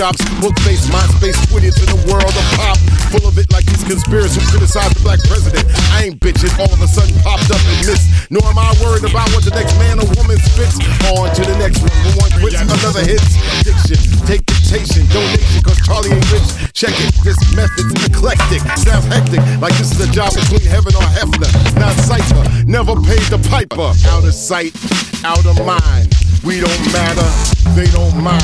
Shops. Bookface, MySpace, Twitter to the world of pop. Full of it like these conspiracies who criticize the black president. I ain't bitching, all of a sudden popped up and missed. Nor am I worried about what the next man or woman spits. On to the next one. When one quits, another hits. Diction, take dictation, donation, cause Charlie ain't rich. Check it, this method's eclectic. Sounds hectic, like this is a job between heaven or Hefner. Not cipher, never paid the piper. Out of sight, out of mind. We don't matter, they don't mind.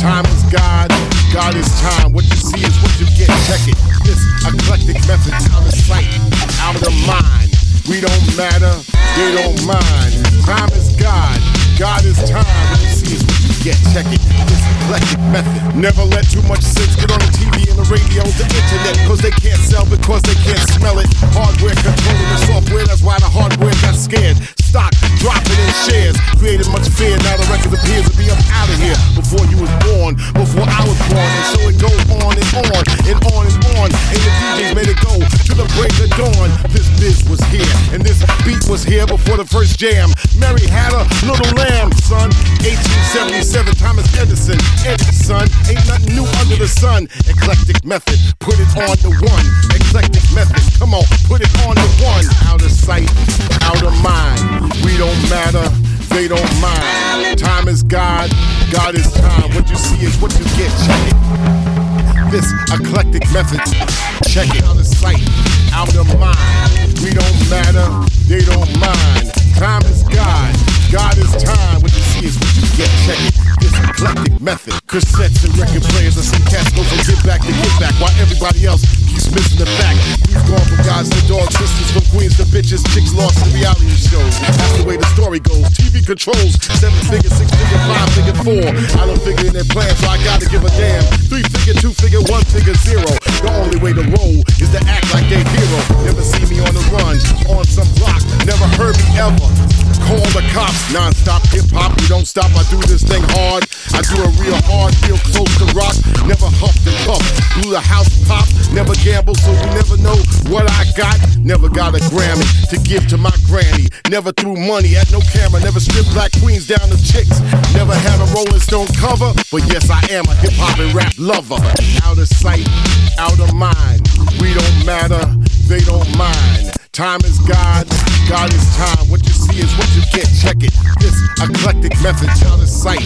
Time is God, God is time. What you see is what you get. Check it. This eclectic method, out of sight, out of mind. We don't matter, they don't mind. Time is God, God is time. What you see is what you get. Check it. This eclectic method. Never let too much sense get on the TV and the radio, the internet, cause they can't sell because they can't smell it. Hardware controlling the software, that's why the hardware got scared. Stock dropping in shares, created much fear. Now the record appears to be up out of here. Before you was born, before I was born, and so it goes on and on and on and on. And the DJs made it go to the break of dawn. This biz was here, and this beat was here before the first jam. Mary had a little lamb, son. 1877, Thomas Edison. Edison, ain't nothing new under the sun. Eclectic method, put it on the one. Eclectic method, come on, put it on the one. Out of sight, out of mind. We don't matter, they don't mind. Time is God, God is time. What you see is what you get. Check it. This eclectic method, check it. Out of sight, out of mind. We don't matter, they don't mind. Time is God, God is time. What you see is what you get. Check it. This eclectic method. Cassettes and record players and some cats go from get back to get back while everybody else keeps missing the fact. We've gone from gods to dogs, sisters from queens to bitches, chicks lost in reality shows. That's the way the story goes. TV controls seven figure, six figure, five figure, four. I don't figure in their plan, so I gotta give a damn. Three figure, two figure, one figure, zero. The only way to roll is to act like they hero. Never see me on the run, on some block. Never heard me ever. Call the cops, non-stop hip-hop, you don't stop, I do this thing hard. I do it real hard, feel close to rock, never huffed and puffed. Blew the house pop, never gamble, so you never know what I got. Never got a Grammy to give to my granny. Never threw money at no camera, never stripped black queens down to chicks. Never had a Rolling Stone cover, but yes, I am a hip-hop and rap lover. Out of sight, out of mind, we don't matter, they don't mind. Time is God, God is time. What you see is what you get. Check it. This eclectic method, out of sight,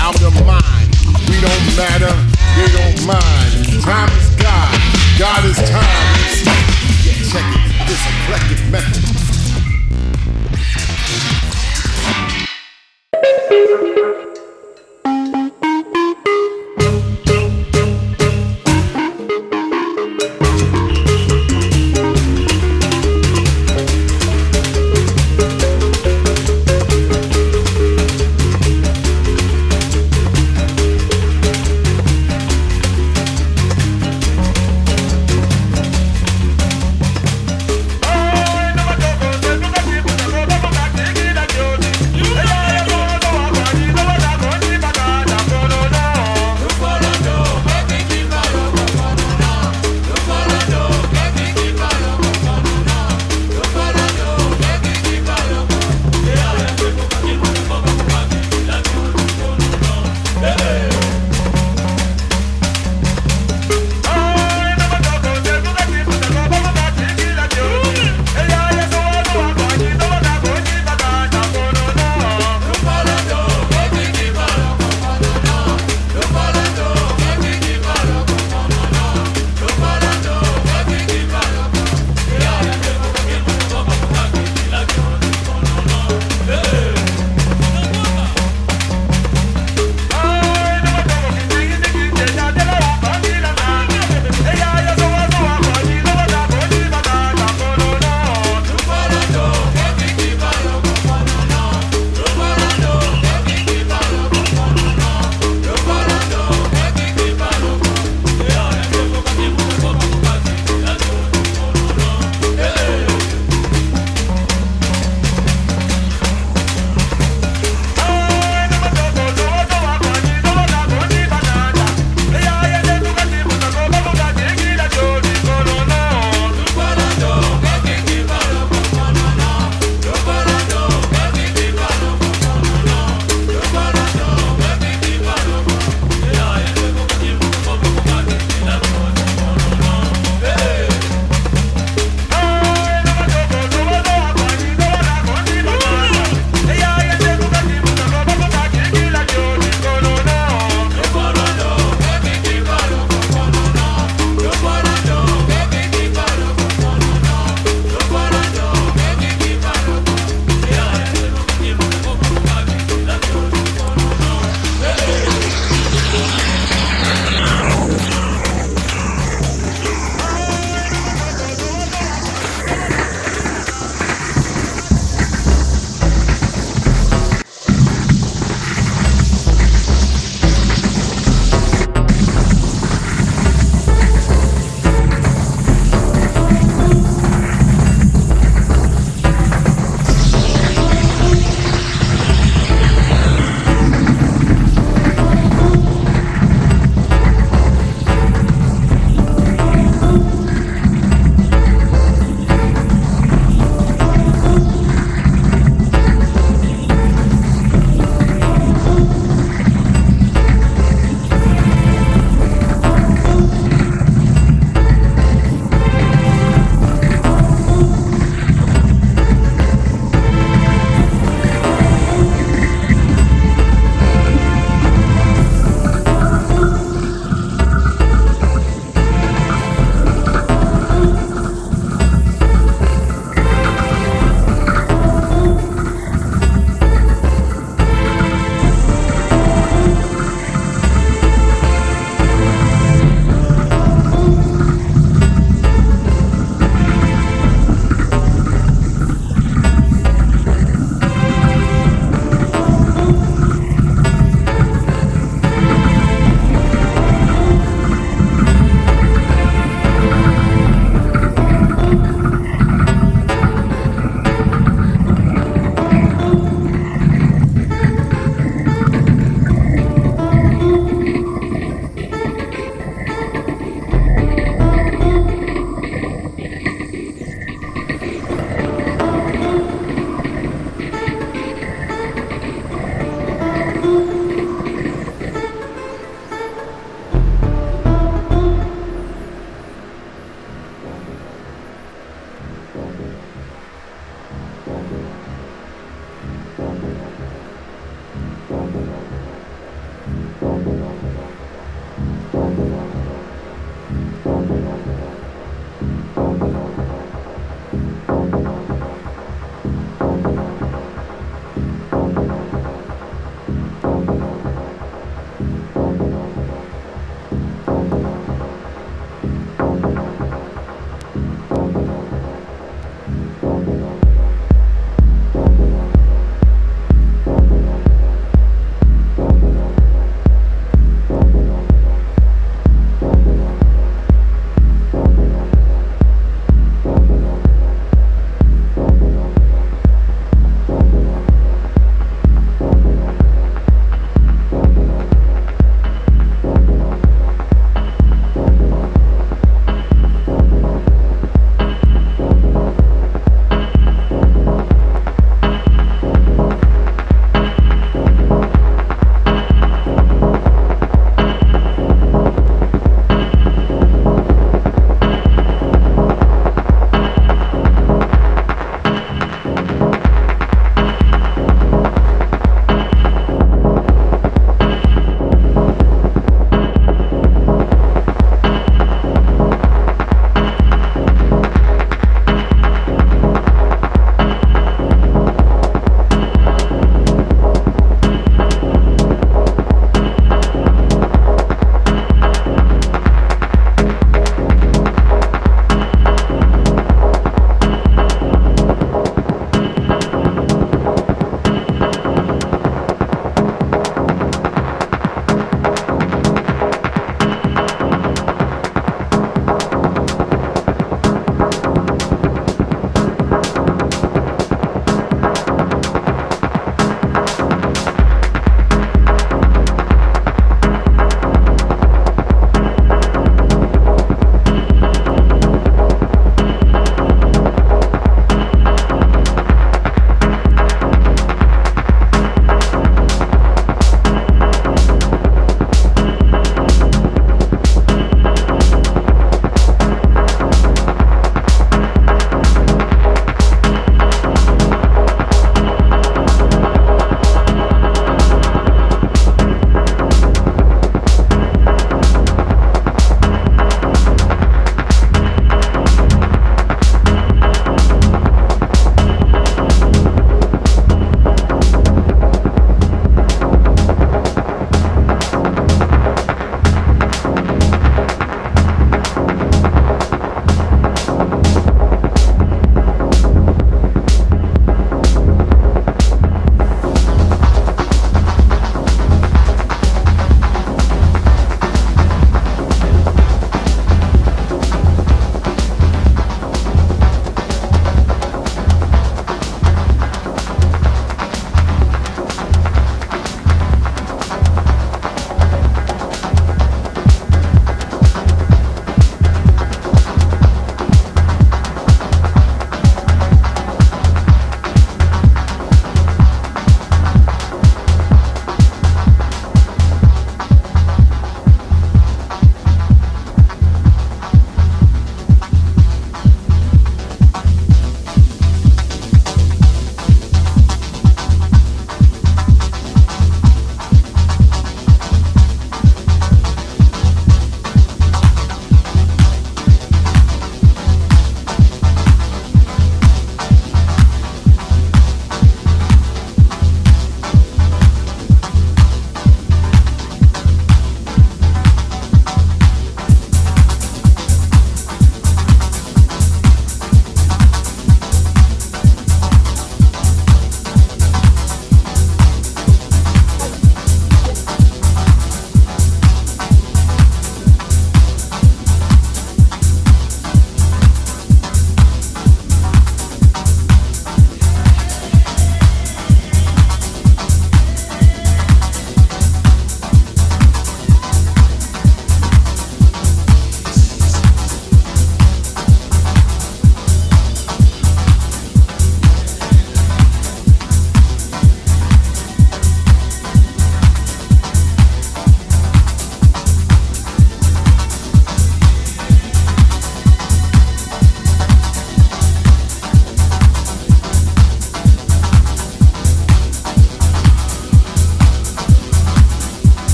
out of mind. We don't matter, they don't mind. Time is God, God is time. You you get. Check it. This eclectic method. Oh,